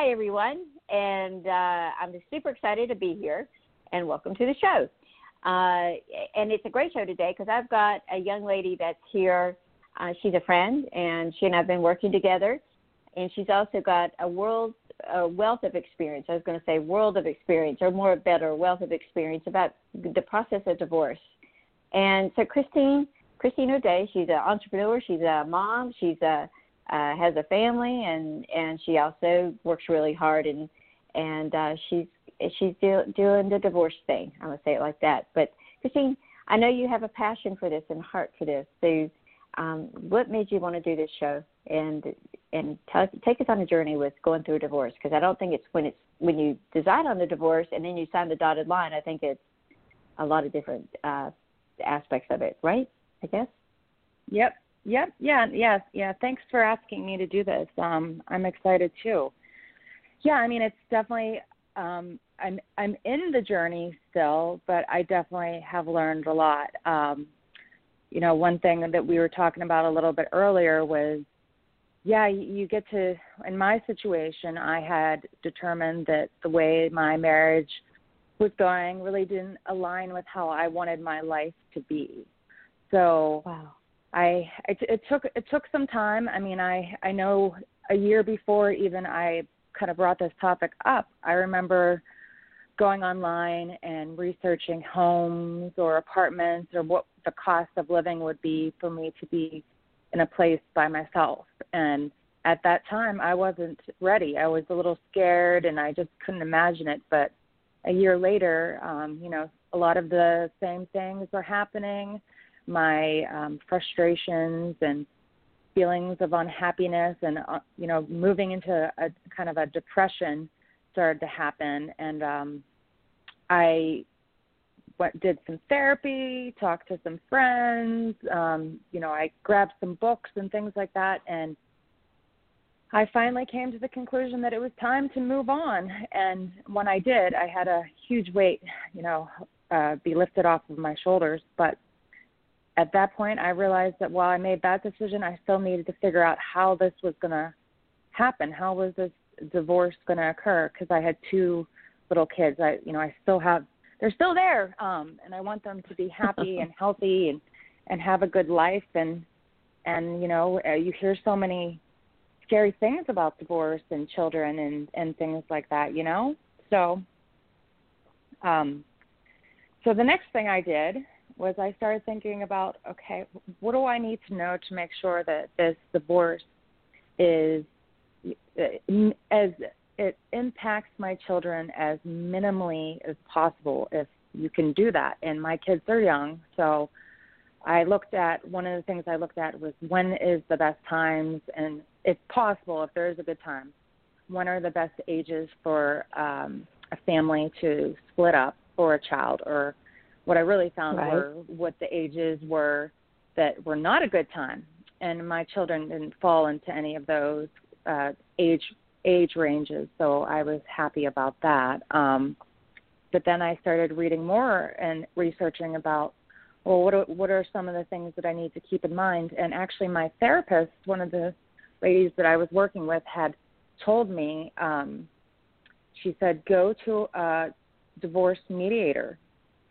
hi, everyone. And uh, I'm just super excited to be here. And welcome to the show. Uh, and it's a great show today because I've got a young lady that's here. Uh, she's a friend, and she and I've been working together. And she's also got a world a wealth of experience. I was going to say world of experience, or more better, wealth of experience about the process of divorce. And so, Christine, Christine O'Day, she's an entrepreneur. She's a mom. She's a uh, has a family, and and she also works really hard. And and uh, she's she's do, doing the divorce thing. I'm gonna say it like that. But Christine, I know you have a passion for this and heart for this. So, um, what made you want to do this show? And and t- take us on a journey with going through a divorce because I don't think it's when it's when you decide on the divorce and then you sign the dotted line. I think it's a lot of different uh, aspects of it, right? I guess. Yep. Yep. Yeah. Yes. Yeah. Thanks for asking me to do this. Um, I'm excited too. Yeah. I mean, it's definitely. Um, I'm I'm in the journey still, but I definitely have learned a lot. Um, you know, one thing that we were talking about a little bit earlier was yeah, you get to, in my situation, I had determined that the way my marriage was going really didn't align with how I wanted my life to be. So, wow. I it, it took it took some time. I mean, I I know a year before even I kind of brought this topic up. I remember going online and researching homes or apartments or what the cost of living would be for me to be in a place by myself. And at that time, I wasn't ready. I was a little scared and I just couldn't imagine it. But a year later, um, you know, a lot of the same things are happening. My um, frustrations and feelings of unhappiness and, uh, you know, moving into a kind of a depression started to happen. And um, I went did some therapy, talked to some friends, um, you know, I grabbed some books and things like that and I finally came to the conclusion that it was time to move on. And when I did, I had a huge weight, you know, uh, be lifted off of my shoulders. But at that point, I realized that while I made that decision, I still needed to figure out how this was going to happen. How was this divorce going to occur? Because I had two little kids. I, you know, I still have they're still there um and i want them to be happy and healthy and and have a good life and and you know uh, you hear so many scary things about divorce and children and and things like that you know so um so the next thing i did was i started thinking about okay what do i need to know to make sure that this divorce is as it impacts my children as minimally as possible if you can do that. And my kids are young, so I looked at one of the things I looked at was when is the best times, and if possible, if there is a good time, when are the best ages for um, a family to split up for a child, or what I really found right. were what the ages were that were not a good time, and my children didn't fall into any of those uh, age age ranges, so I was happy about that. Um, but then I started reading more and researching about well, what are, what are some of the things that I need to keep in mind? And actually, my therapist, one of the ladies that I was working with, had told me. Um, she said, "Go to a divorce mediator,"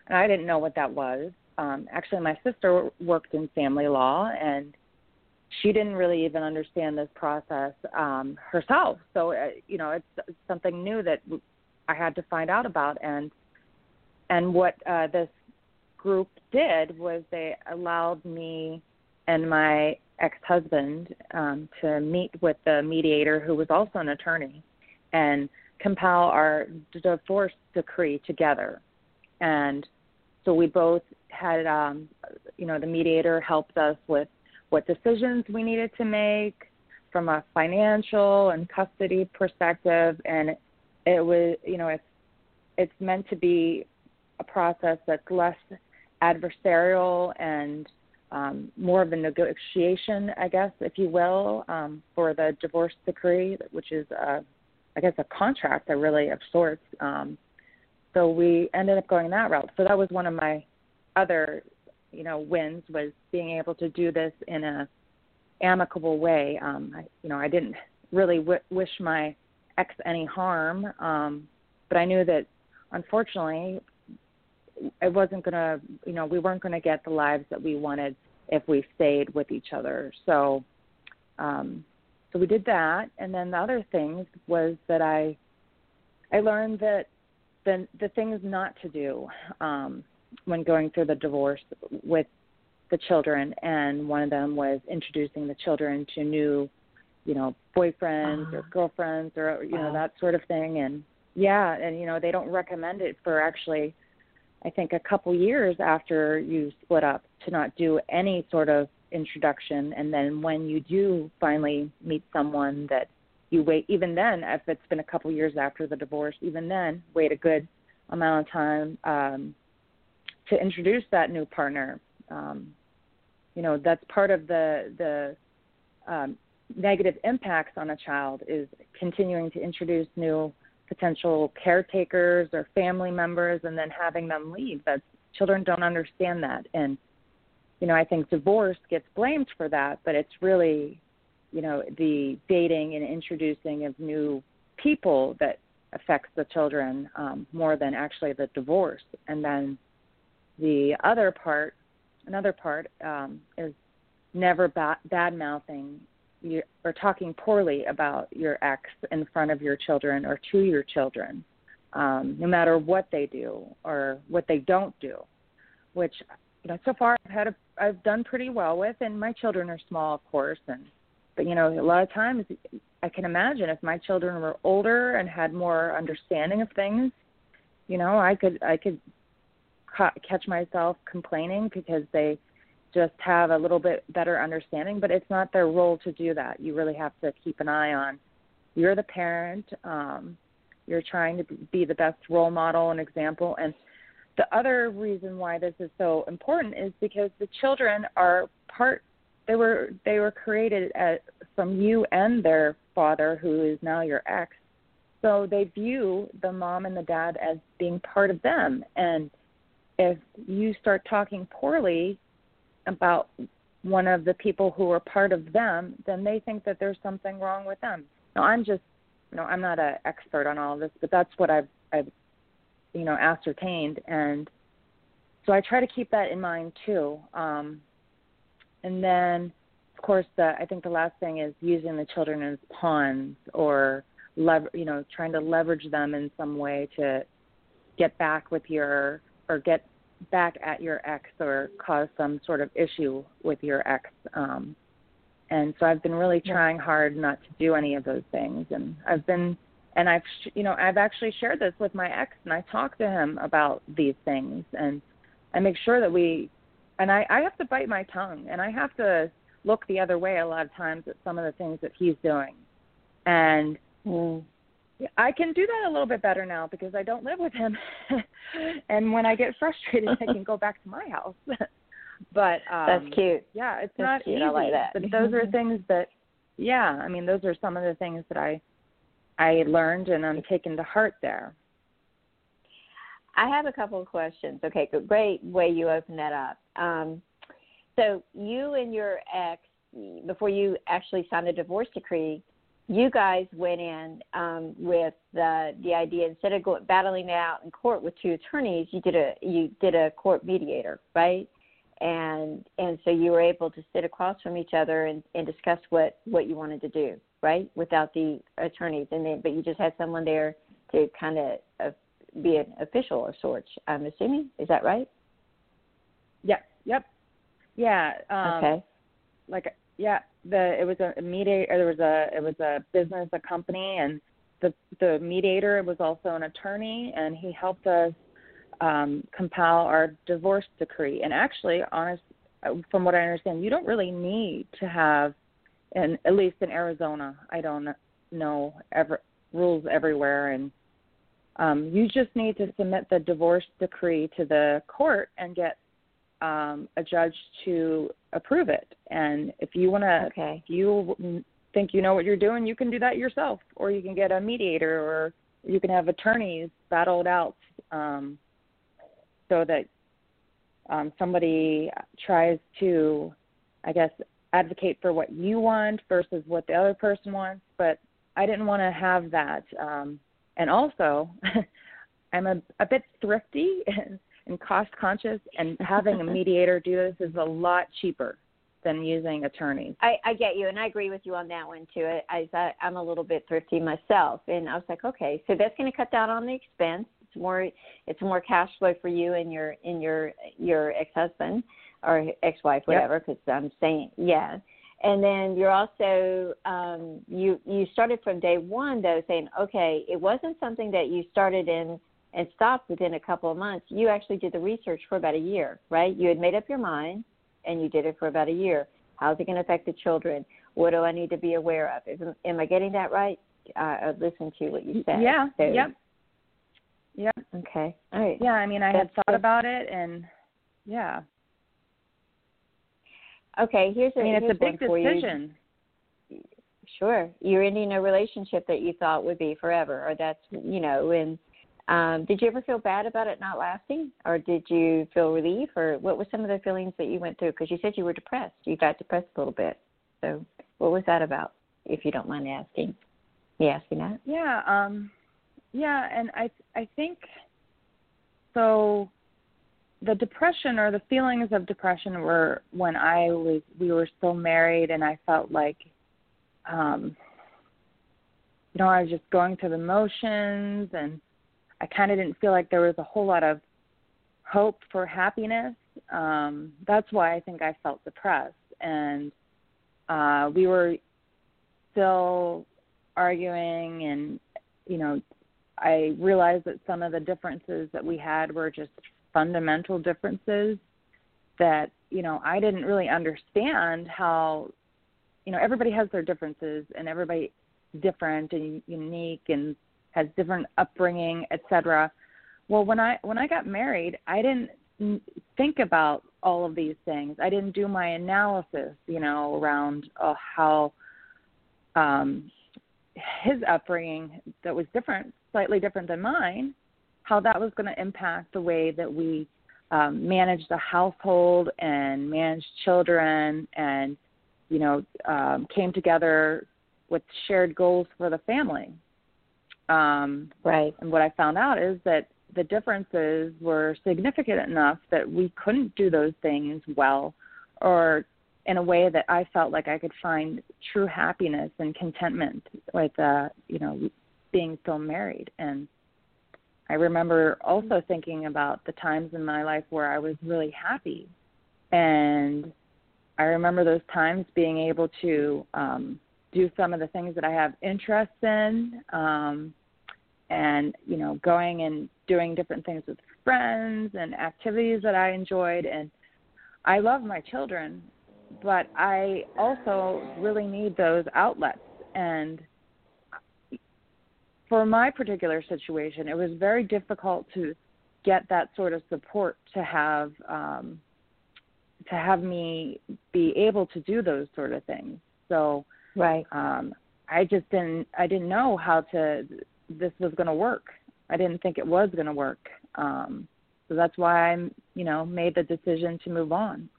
and I didn't know what that was. Um, actually, my sister worked in family law, and she didn't really even understand this process um, herself. So uh, you know, it's something new that I had to find out about. And and what uh, this group did was they allowed me and my ex-husband um, to meet with the mediator, who was also an attorney, and compile our divorce decree together. And so we both had, um, you know, the mediator helped us with what decisions we needed to make from a financial and custody perspective and it was you know it's it's meant to be a process that's less adversarial and um, more of a negotiation, I guess, if you will, um, for the divorce decree, which is, a, I guess, a contract, a really of sorts. Um, so we ended up going that route. So that was one of my other you know wins was being able to do this in a amicable way. Um, I, you know, I didn't really w- wish my ex any harm. Um, but I knew that unfortunately it wasn't going to, you know, we weren't going to get the lives that we wanted if we stayed with each other. So, um, so we did that, and then the other thing was that I, I learned that the the things not to do um, when going through the divorce with the children, and one of them was introducing the children to new, you know, boyfriends uh-huh. or girlfriends or you know that sort of thing, and yeah, and you know they don't recommend it for actually I think a couple years after you split up to not do any sort of introduction. And then when you do finally meet someone that you wait even then if it's been a couple years after the divorce even then wait a good amount of time um to introduce that new partner um you know that's part of the the um negative impacts on a child is continuing to introduce new potential caretakers or family members and then having them leave. That children don't understand that and you know, I think divorce gets blamed for that, but it's really, you know, the dating and introducing of new people that affects the children um, more than actually the divorce. And then the other part, another part, um, is never ba- bad mouthing or talking poorly about your ex in front of your children or to your children, um, no matter what they do or what they don't do, which you know so far I've had a, I've done pretty well with, and my children are small, of course, and but you know a lot of times I can imagine if my children were older and had more understanding of things, you know I could I could ca- catch myself complaining because they just have a little bit better understanding, but it's not their role to do that. You really have to keep an eye on. You're the parent. Um, you're trying to be the best role model and example. And the other reason why this is so important is because the children are part. They were they were created at, from you and their father, who is now your ex. So they view the mom and the dad as being part of them. And if you start talking poorly about one of the people who are part of them, then they think that there's something wrong with them. Now, I'm just, you know, I'm not an expert on all of this, but that's what I've, I've, you know, ascertained, and so I try to keep that in mind too. Um, and then, of course, the I think the last thing is using the children as pawns or, lever, you know, trying to leverage them in some way to get back with your or get back at your ex or cause some sort of issue with your ex. Um, and so I've been really trying hard not to do any of those things. And I've been, and I've, you know, I've actually shared this with my ex, and I talk to him about these things, and I make sure that we, and I, I have to bite my tongue, and I have to look the other way a lot of times at some of the things that he's doing, and. Mm I can do that a little bit better now because I don't live with him. and when I get frustrated, I can go back to my house. but um That's cute. Yeah, it's That's not cute. easy. I like that. But those are things that yeah, I mean those are some of the things that I I learned and I'm taking to heart there. I have a couple of questions. Okay, great way you open that up. Um, so you and your ex, before you actually signed the divorce decree, you guys went in um, with the the idea instead of going battling it out in court with two attorneys, you did a you did a court mediator, right? And and so you were able to sit across from each other and, and discuss what what you wanted to do, right? Without the attorneys, and then but you just had someone there to kind of uh, be an official of sorts. I'm assuming is that right? Yep. Yep. Yeah. Um, okay. Like yeah, the it was a mediator. There was a it was a business, a company, and the the mediator was also an attorney, and he helped us um, compile our divorce decree. And actually, honest, from what I understand, you don't really need to have, and at least in Arizona, I don't know ever rules everywhere, and um, you just need to submit the divorce decree to the court and get um, a judge to approve it. And if you want to, okay. if you think you know what you're doing, you can do that yourself, or you can get a mediator, or you can have attorneys battle it out um, so that um, somebody tries to, I guess, advocate for what you want versus what the other person wants. But I didn't want to have that. Um, and also, I'm a, a bit thrifty and, and cost conscious, and having a mediator do this is a lot cheaper than using attorneys. I, I get you, and I agree with you on that one too. I, I I'm a little bit thrifty myself, and I was like, okay, so that's going to cut down on the expense. It's more it's more cash flow for you and your in your your ex husband or ex wife, whatever. Because yep. I'm saying yeah, and then you're also um, you you started from day one though saying okay, it wasn't something that you started in and stopped within a couple of months. You actually did the research for about a year, right? You had made up your mind and you did it for about a year. How's it going to affect the children? What do I need to be aware of? Is, am I getting that right? Uh, I listened to what you said. Yeah. So, yep. Yep. Okay. All right. Yeah. I mean, I That's had thought good. about it, and yeah. Okay. Here's a. I mean, it's a big decision. You. Sure. You're ending a relationship that you thought would be forever, or that's you know, and um, did you ever feel bad about it not lasting, or did you feel relief, or what were some of the feelings that you went through? Because you said you were depressed. You got depressed a little bit. So, what was that about, if you don't mind asking? Me asking that? Yeah, um, yeah, and I I think so. The depression or the feelings of depression were when I was we were still married, and I felt like, um, you know, I was just going through the motions and I kind of didn't feel like there was a whole lot of hope for happiness. Um, that's why I think I felt depressed. And uh, we were still arguing, and, you know, I realized that some of the differences that we had were just fundamental differences that, you know, I didn't really understand how, you know, everybody has their differences and everybody different and unique and has different upbringing, etc. Well, when I when I got married, I didn't think about all of these things. I didn't do my analysis, you know, around uh, how um, his upbringing that was different, slightly different than mine, how that was going to impact the way that we um, managed the household and managed children, and you know, um, came together with shared goals for the family. Um, right. And what I found out is that the differences were significant enough that we couldn't do those things well or in a way that I felt like I could find true happiness and contentment with, uh, you know, being still married. And I remember also thinking about the times in my life where I was really happy. And I remember those times being able to um, do some of the things that I have interests in, um, and you know going and doing different things with friends and activities that I enjoyed and I love my children but I also really need those outlets and for my particular situation it was very difficult to get that sort of support to have um to have me be able to do those sort of things so right um I just didn't I didn't know how to this was going to work. I didn't think it was going to work. Um, so that's why I, you know, made the decision to move on.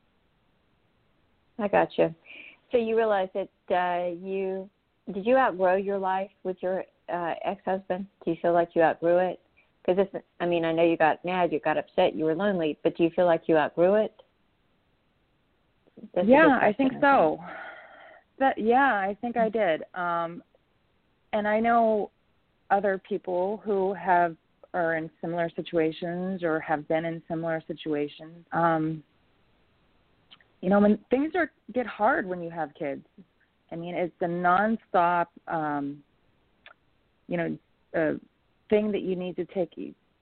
I got you. So you realized that uh, you did you outgrow your life with your uh, ex-husband? Do you feel like you outgrew it? Because I mean, I know you got mad, you got upset, you were lonely, but do you feel like you outgrew it? That's yeah, I think so. That yeah, I think I did. Um, and I know other people who have are in similar situations or have been in similar situations. Um, you know, when things are get hard when you have kids. I mean, it's a nonstop, um, you know, uh, thing that you need to take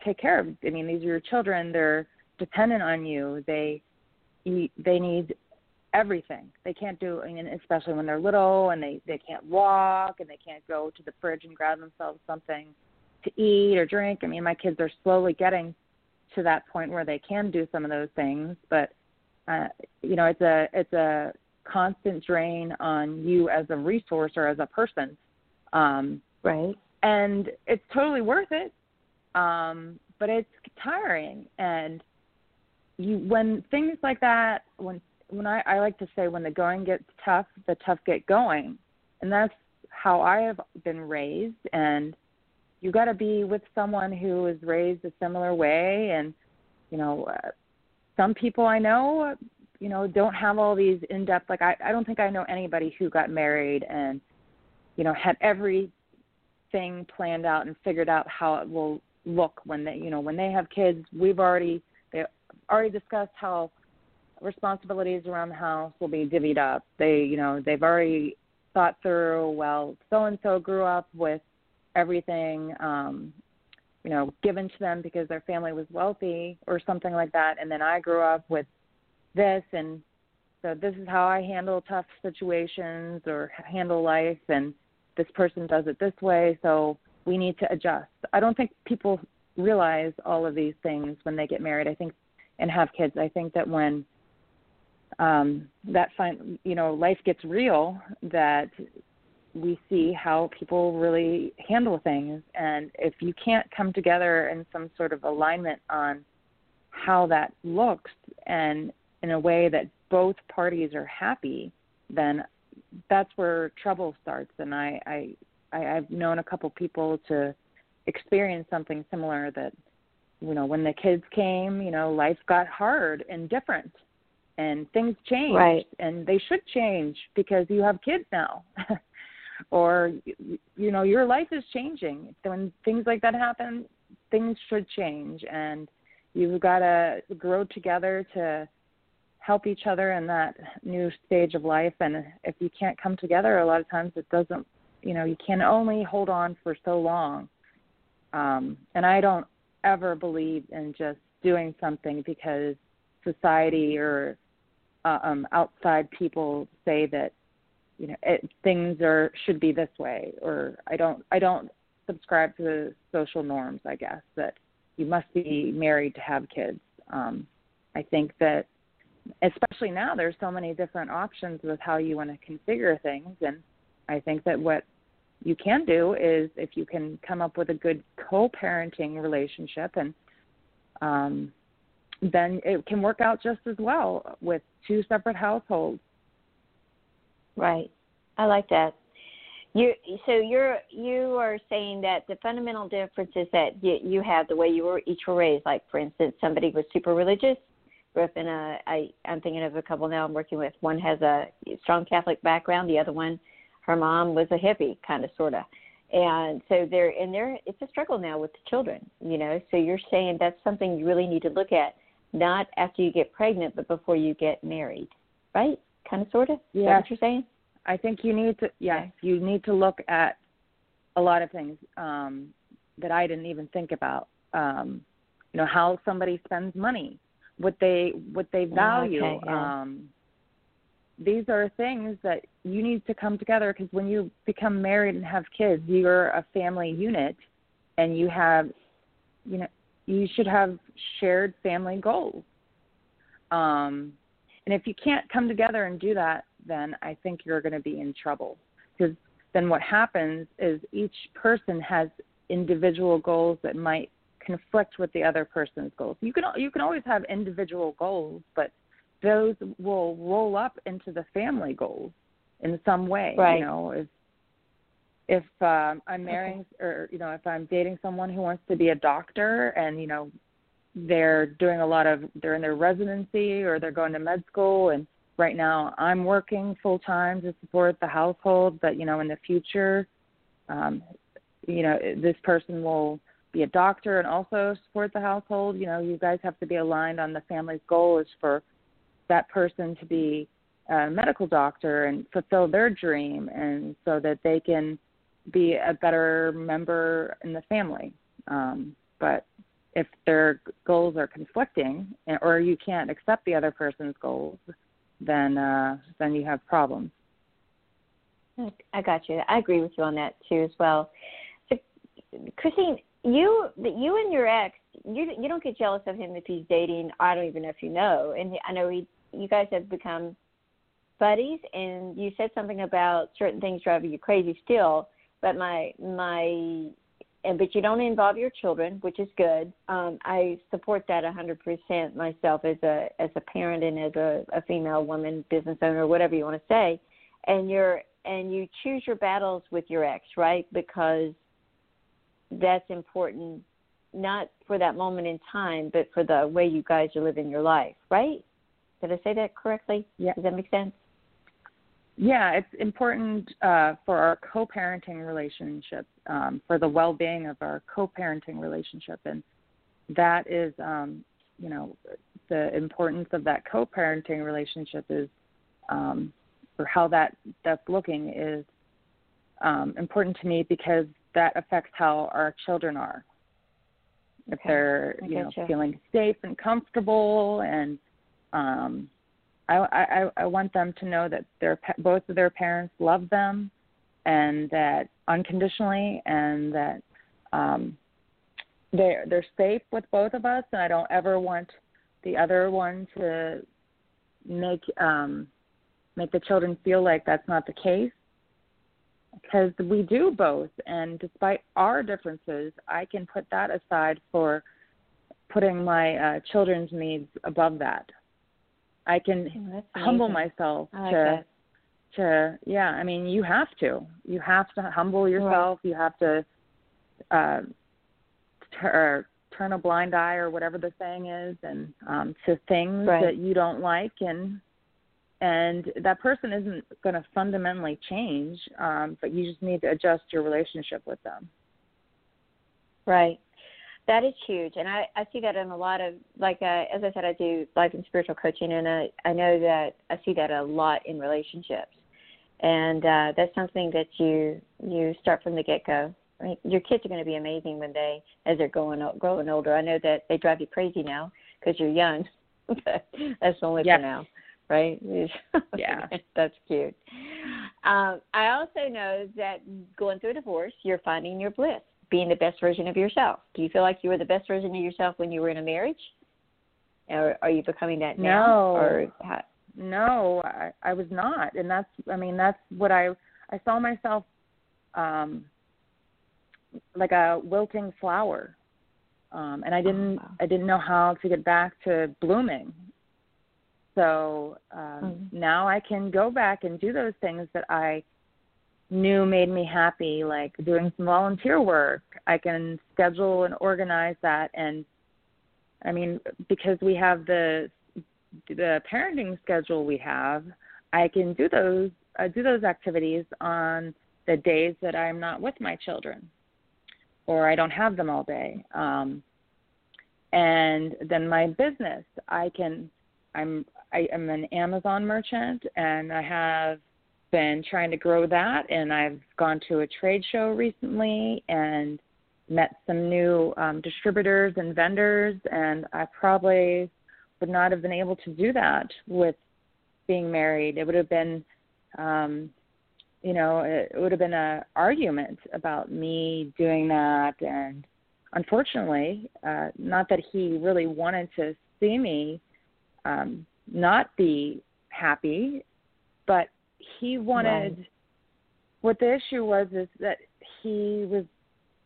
take care of. I mean, these are your children; they're dependent on you. They they need everything. They can't do, I mean, especially when they're little and they they can't walk and they can't go to the fridge and grab themselves something to eat or drink. I mean, my kids are slowly getting to that point where they can do some of those things, but uh, you know, it's a it's a constant drain on you as a resource or as a person. Um, right. And it's totally worth it. Um, but it's tiring. And you when things like that when when I, I like to say when the going gets tough, the tough get going, and that's how I have been raised. And you got to be with someone who is raised a similar way. And you know uh, some people I know you know don't have all these in depth like I I don't think I know anybody who got married and you know had everything planned out and figured out how it will look when they you know when they have kids. We've already they already discussed how responsibilities around the house will be divvied up. They you know they've already thought through well so and so grew up with everything um you know given to them because their family was wealthy or something like that. And then I grew up with this and so this is how I handle tough situations or handle life. And this person does it this way so we need to adjust. I don't think people realize all of these things when they get married. I think and have kids. I think that when um that fine you know life gets real that we see how people really handle things and if you can't come together in some sort of alignment on how that looks and in a way that both parties are happy then that's where trouble starts and i i, I i've known a couple people to experience something similar that you know when the kids came you know life got hard and different and things changed right. and they should change because you have kids now or you know your life is changing when things like that happen things should change and you've got to grow together to help each other in that new stage of life. And if you can't come together a lot of times it doesn't you know you can only hold on for so long. Um and i don't ever believe in just doing something because society or uh, um outside people say that you know it, things are should be this way. Or i don't i don't subscribe to the social norms i guess that you must be married to have kids. Um i think that especially now there's so many different options with how you want to configure things and i think that what you can do is if you can come up with a good co-parenting relationship and um then it can work out just as well with two separate households Right. I like that. You so you're you are saying that the fundamental difference is that you, you have the way you were each were raised. Like for instance, somebody was super religious, up in a I I'm thinking of a couple now I'm working with. One has a strong Catholic background. The other one, her mom was a hippie kind of sorta. And so they're and they're it's a struggle now with the children. You know, so you're saying that's something you really need to look at, not after you get pregnant, but before you get married, right? kind of sort of yeah. Is that what you're saying i think you need to yes you need to look at a lot of things um that i didn't even think about um you know how somebody spends money what they what they value okay, yeah. um these are things that you need to come together because when you become married and have kids you're a family unit and you have you know you should have shared family goals um and if you can't come together and do that, then I think you're going to be in trouble. Because then what happens is each person has individual goals that might conflict with the other person's goals. You can you can always have individual goals, but those will roll up into the family goals in some way. Right. You know, if if um, I'm marrying okay. or you know if I'm dating someone who wants to be a doctor and you know they're doing a lot of they're in their residency or they're going to med school and right now I'm working full time to support the household but you know in the future um you know this person will be a doctor and also support the household you know you guys have to be aligned on the family's goal is for that person to be a medical doctor and fulfill their dream and so that they can be a better member in the family um but if their goals are conflicting or you can't accept the other person's goals, then uh, then you have problems. I got you. I agree with you on that too as well. So, Christine, you you and your ex, you you don't get jealous of him if he's dating. I don't even know if you know, and I know he you guys have become buddies, and you said something about certain things driving you crazy still. But my my and but you don't involve your children, which is good. Um, I support that a 100% myself as a as a parent and as a, a female woman, business owner, whatever you want to say. And you're and you choose your battles with your ex, right? Because that's important, not for that moment in time, but for the way you guys are living your life, right? Did I say that correctly? Yeah. Does that make sense? Yeah, it's important uh, for our co-parenting relationship, um, for the well-being of our co-parenting relationship, and that is, um, you know, the importance of that co-parenting relationship is, um, or how that that's looking is um, important to me because that affects how our children are. If Okay. they're, I you know, getcha. feeling safe and comfortable and um I, I I want them to know that their both of their parents love them, and that unconditionally, and that um, they're they're safe with both of us. And I don't ever want the other one to make um, make the children feel like that's not the case, because we do both. And despite our differences, I can put that aside for putting my uh, children's needs above that. I can Oh, humble myself like to that. to yeah i mean you have to you have to humble yourself you have to uh tur- turn a blind eye or whatever the saying is and um to things Right. that you don't like and and that person isn't going to fundamentally change um but you just need to adjust your relationship with them Right. That is huge, and I, I see that in a lot of like uh, as I said, I do life and spiritual coaching, and I I know that I see that a lot in relationships, and uh, that's something that you you start from the get go. I mean, your kids are going to be amazing when they as they're growing o- growing older. I know that they drive you crazy now because you're young, but that's only Yes. for now, right? Yeah. that's cute. Um, I also know that going through a divorce, you're finding your bliss, being the best version of yourself. Do you feel like you were the best version of yourself when you were in a marriage? Or are you becoming that now? No. Or how, no i i was not and that's i mean that's what i i saw myself um like a wilting flower um and i didn't wow. i didn't know how to get back to blooming so um Mhm. now i can go back and do those things that i knew made me happy like doing some volunteer work i can schedule and organize that and i mean because we have the the parenting schedule we have, I can do those uh, do those activities on the days that I'm not with my children, or I don't have them all day. Um, and then my business, I can I'm I am an Amazon merchant, and I have been trying to grow that, and I've gone to a trade show recently and met some new um, distributors and vendors, and I probably would not have been able to do that with being married. It would have been, um, you know, it, it would have been a argument about me doing that, and unfortunately, uh, not that he really wanted to see me um, not be happy, but he wanted. Right. What the issue was is that he was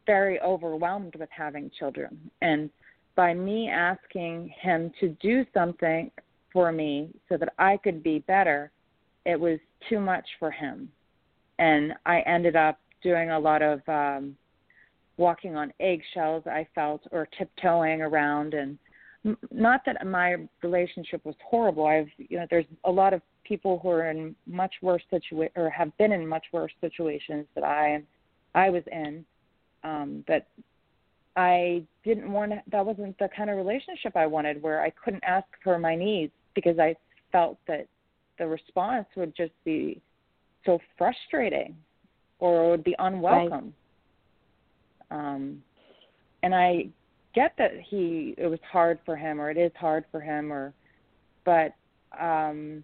very overwhelmed with having children, and by me asking him to do something for me so that I could be better, it was too much for him. And I ended up doing a lot of um walking on eggshells I felt or tiptoeing around and not that my relationship was horrible. I've you know there's a lot of people who are in much worse situa or have been in much worse situations that I I was in um but I didn't want to, that wasn't the kind of relationship I wanted where I couldn't ask for my needs because I felt that the response would just be so frustrating or it would be unwelcome. Um and I get that he it was hard for him or it is hard for him or but um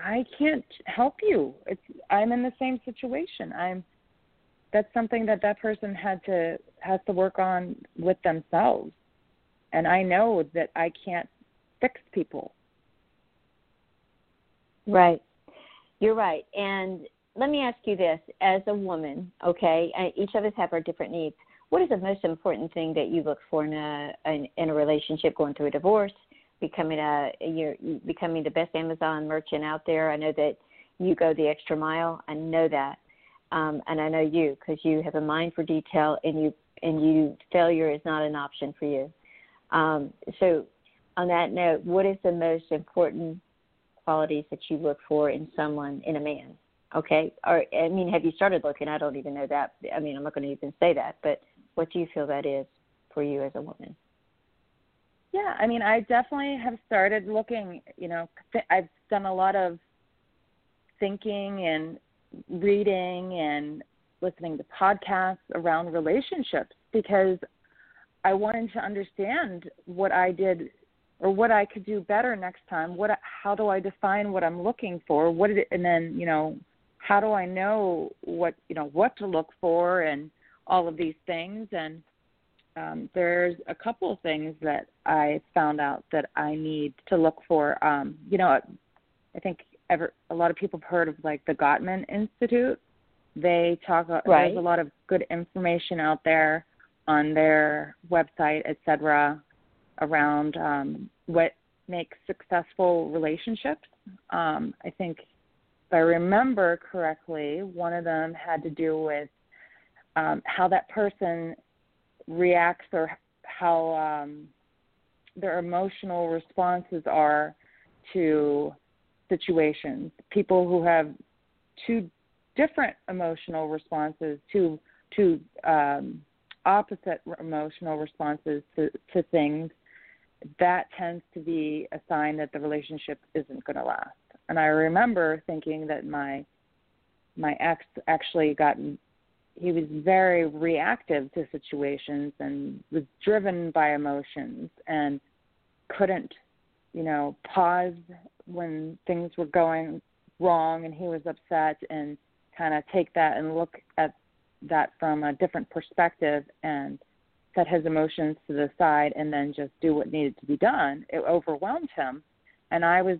I can't help you. It's I'm in the same situation. I'm that's something that that person had to has to work on with themselves and i know that i can't fix people Right. You're right. And let me ask you this as a woman, okay, each of us have our different needs. What is the most important thing that you look for in a in, in a relationship going through a divorce, becoming a you're becoming the best Amazon merchant out there? I know that you go the extra mile. I know that, um, and I know you because you have a mind for detail, and you and you failure is not an option for you. Um, so, on that note, what is the most important qualities that you look for in someone in a man? Okay, or I mean, have you started looking? I don't even know that. I mean, I'm not going to even say that, but what do you feel that is for you as a woman? Yeah, I mean, I definitely have started looking. You know, I've done a lot of thinking and reading and listening to podcasts around relationships because I wanted to understand what I did or what I could do better next time. What how do I define what I'm looking for? What did it, and then you know how do I know what you know what to look for and all of these things and um, there's a couple of things that I found out that I need to look for. Um, you know, I think ever a lot of people have heard of like the Gottman Institute. They talk. Right. There's a lot of good information out there on their website, etc., around um, what makes successful relationships. Um, I think, if I remember correctly, one of them had to do with um, how that person reacts or how um, their emotional responses are to situations. People who have two different emotional responses, two two um, opposite emotional responses to, to things, that tends to be a sign that the relationship isn't going to last. And I remember thinking that my my ex actually got he was very reactive to situations and was driven by emotions and couldn't you know pause when things were going wrong and he was upset and kind of take that and look at that from a different perspective and set his emotions to the side and then just do what needed to be done. It overwhelmed him. And i was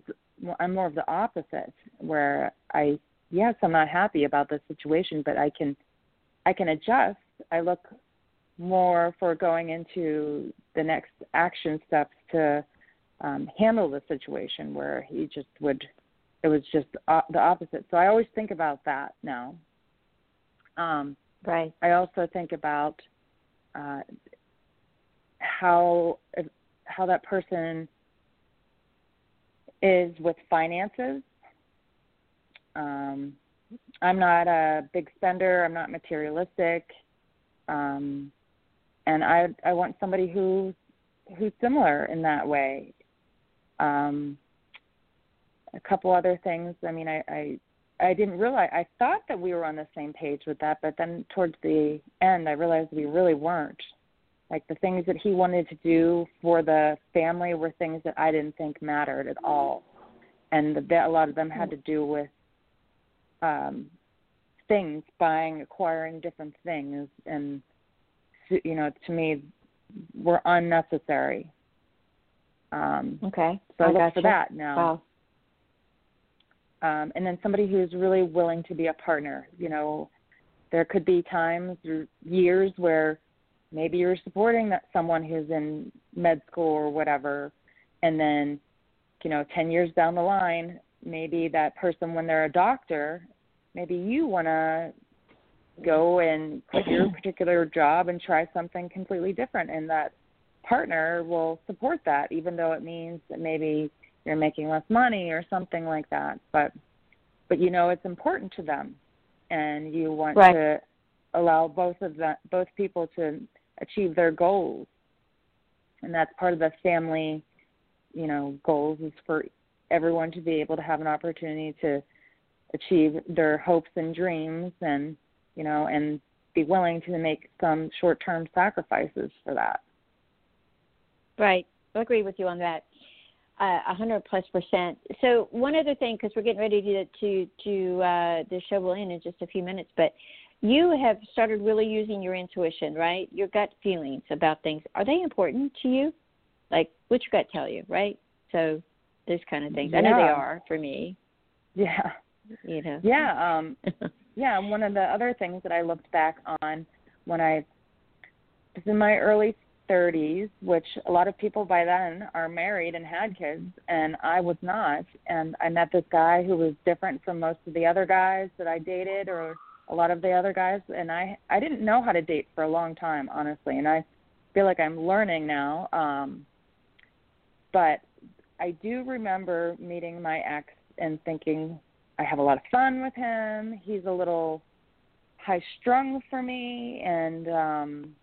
i'm more of the opposite where i yes i'm not happy about this situation but i can I can adjust. I look more for going into the next action steps to um, handle the situation where he just would it was just uh, the opposite. So i always think about that now. Um, right. I also think about uh, how how that person is with finances. Um, I'm not a big spender. I'm not materialistic, um, and I I want somebody who's who's similar in that way. Um, a couple other things. I mean, I, I I didn't realize. I thought that we were on the same page with that, but then towards the end, I realized we really weren't. Like the things that he wanted to do for the family were things that I didn't think mattered at all, and the, a lot of them had to do with um, things, buying, acquiring different things, and you know, to me, were unnecessary. Um, okay. So I, look gotcha. for that now. Wow. Um, and then somebody who's really willing to be a partner. You know, there could be times or years where maybe you're supporting that someone who's in med school or whatever, and then, you know, ten years down the line, maybe that person when they're a doctor maybe you want to go and quit your particular job and try something completely different and that partner will support that even though it means that maybe you're making less money or something like that but but you know it's important to them and you want right. to allow both of the both people to achieve their goals and that's part of the family you know goals is for everyone to be able to have an opportunity to achieve their hopes and dreams and you know and be willing to make some short term sacrifices for that right i agree with you on that uh, a hundred plus percent. So one other thing, because we're getting ready to to to uh, the show will end in just a few minutes, but you have started really using your intuition, right? Your gut feelings about things. Are they important to you? Like what's your gut tell you, right? So those kind of things. Yeah. I know they are for me. Yeah. You know. Yeah. Um, yeah. One of the other things that I looked back on when I was in my early 30s, which a lot of people by then are married and had kids, and I was not. And I met this guy who was different from most of the other guys that I dated, or a lot of the other guys. And I I didn't know how to date for a long time, honestly. And I feel like I'm learning now. Um, but I do remember meeting my ex and thinking I have a lot of fun with him. He's a little high strung for me and um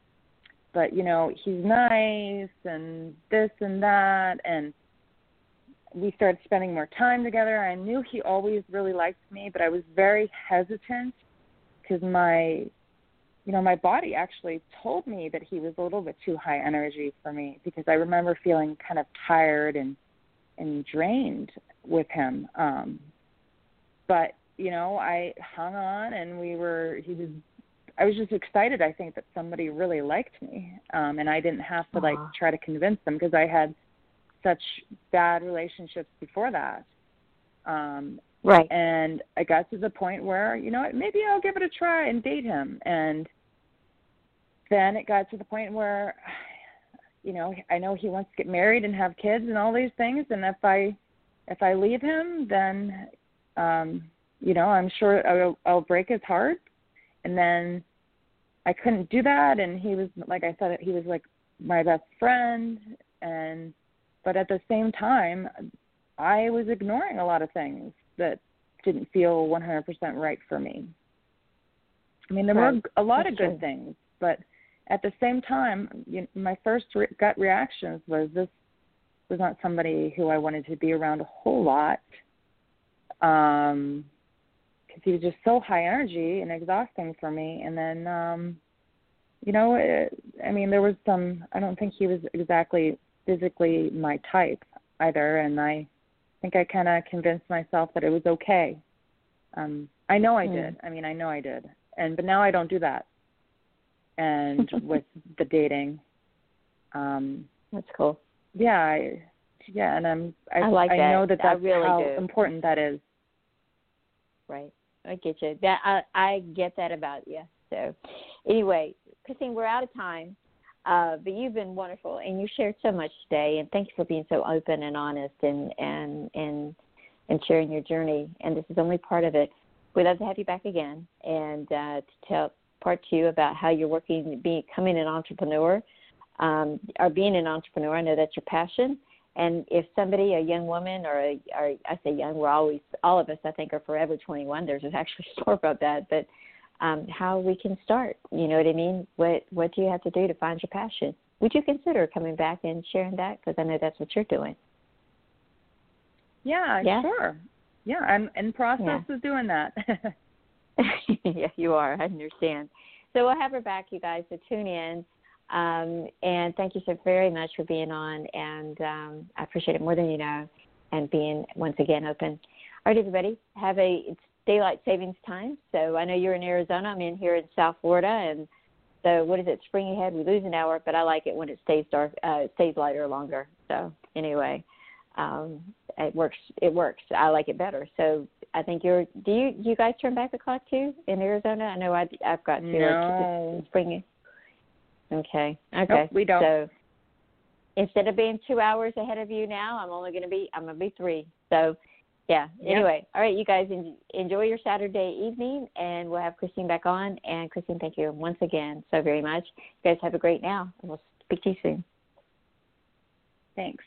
but you know he's nice and this and that and we started spending more time together i knew he always really liked me but i was very hesitant because my you know my body actually told me that he was a little bit too high energy for me because i remember feeling kind of tired and and drained with him um but you know, I hung on and we were he was I was just excited I think that somebody really liked me. Um and I didn't have to like try to convince them because I had such bad relationships before that. Um right. And I got to the point where, you know what, maybe I'll give it a try and date him and then it got to the point where you know, I know he wants to get married and have kids and all these things and if I if I leave him then um you know i'm sure i'll, I'll break his heart and then i couldn't do that and he was like i said he was like my best friend and but at the same time i was ignoring a lot of things that didn't feel 100% right for me i mean there right. were a lot That's of good true. things but at the same time you know, my first re- gut reactions was this was not somebody who i wanted to be around a whole lot um because he was just so high energy and exhausting for me. And then, um, you know, it, I mean, there was some. I don't think he was exactly physically my type either, and I think I kind of convinced myself that it was okay. Um, I know I mm. did. I mean, I know I did, and but now I don't do that. And with the dating, um, that's cool. Yeah, I, yeah, and I'm. I, I like I that. know that that's really how do. important that is. Right. I get you. That I I get that about you. So, anyway, Christine, we're out of time. Uh, but you've been wonderful, and you shared so much today. And thank you for being so open and honest, and and and and sharing your journey. And this is only part of it. We'd love to have you back again, and uh, to tell part two about how you're working, becoming an entrepreneur, um, or being an entrepreneur. I know that's your passion, and if somebody, a young woman or, a, or I say young, we're always, all of us, I think, are forever 21. There's actually a story about that. But um, how we can start, you know what I mean? What What do you have to do to find your passion? Would you consider coming back and sharing that? Because I know that's what you're doing. Yeah, yeah, sure. Yeah, I'm in process yeah. of doing that. yeah, you are. I understand. So we'll have her back, you guys. So tune in. Um, and thank you so very much for being on, and um, I appreciate it more than you know, and being once again open. All right, everybody, have a it's daylight savings time. So I know you're in Arizona. I'm in here in South Florida, and so what is it? Spring ahead, we lose an hour, but I like it when it stays dark, uh, it stays lighter longer. So anyway, um, it works. It works. I like it better. So I think you're. Do you do you guys turn back the clock too in Arizona? I know I, I've got to. No. spring Okay. Okay. Nope, we don't. So instead of being two hours ahead of you now, I'm only going to be I'm going to be three. So yeah. Yep. Anyway, all right, you guys enjoy your Saturday evening, and we'll have Christine back on. And Christine, thank you once again so very much. You guys have a great now, and we'll speak to you soon. Thanks.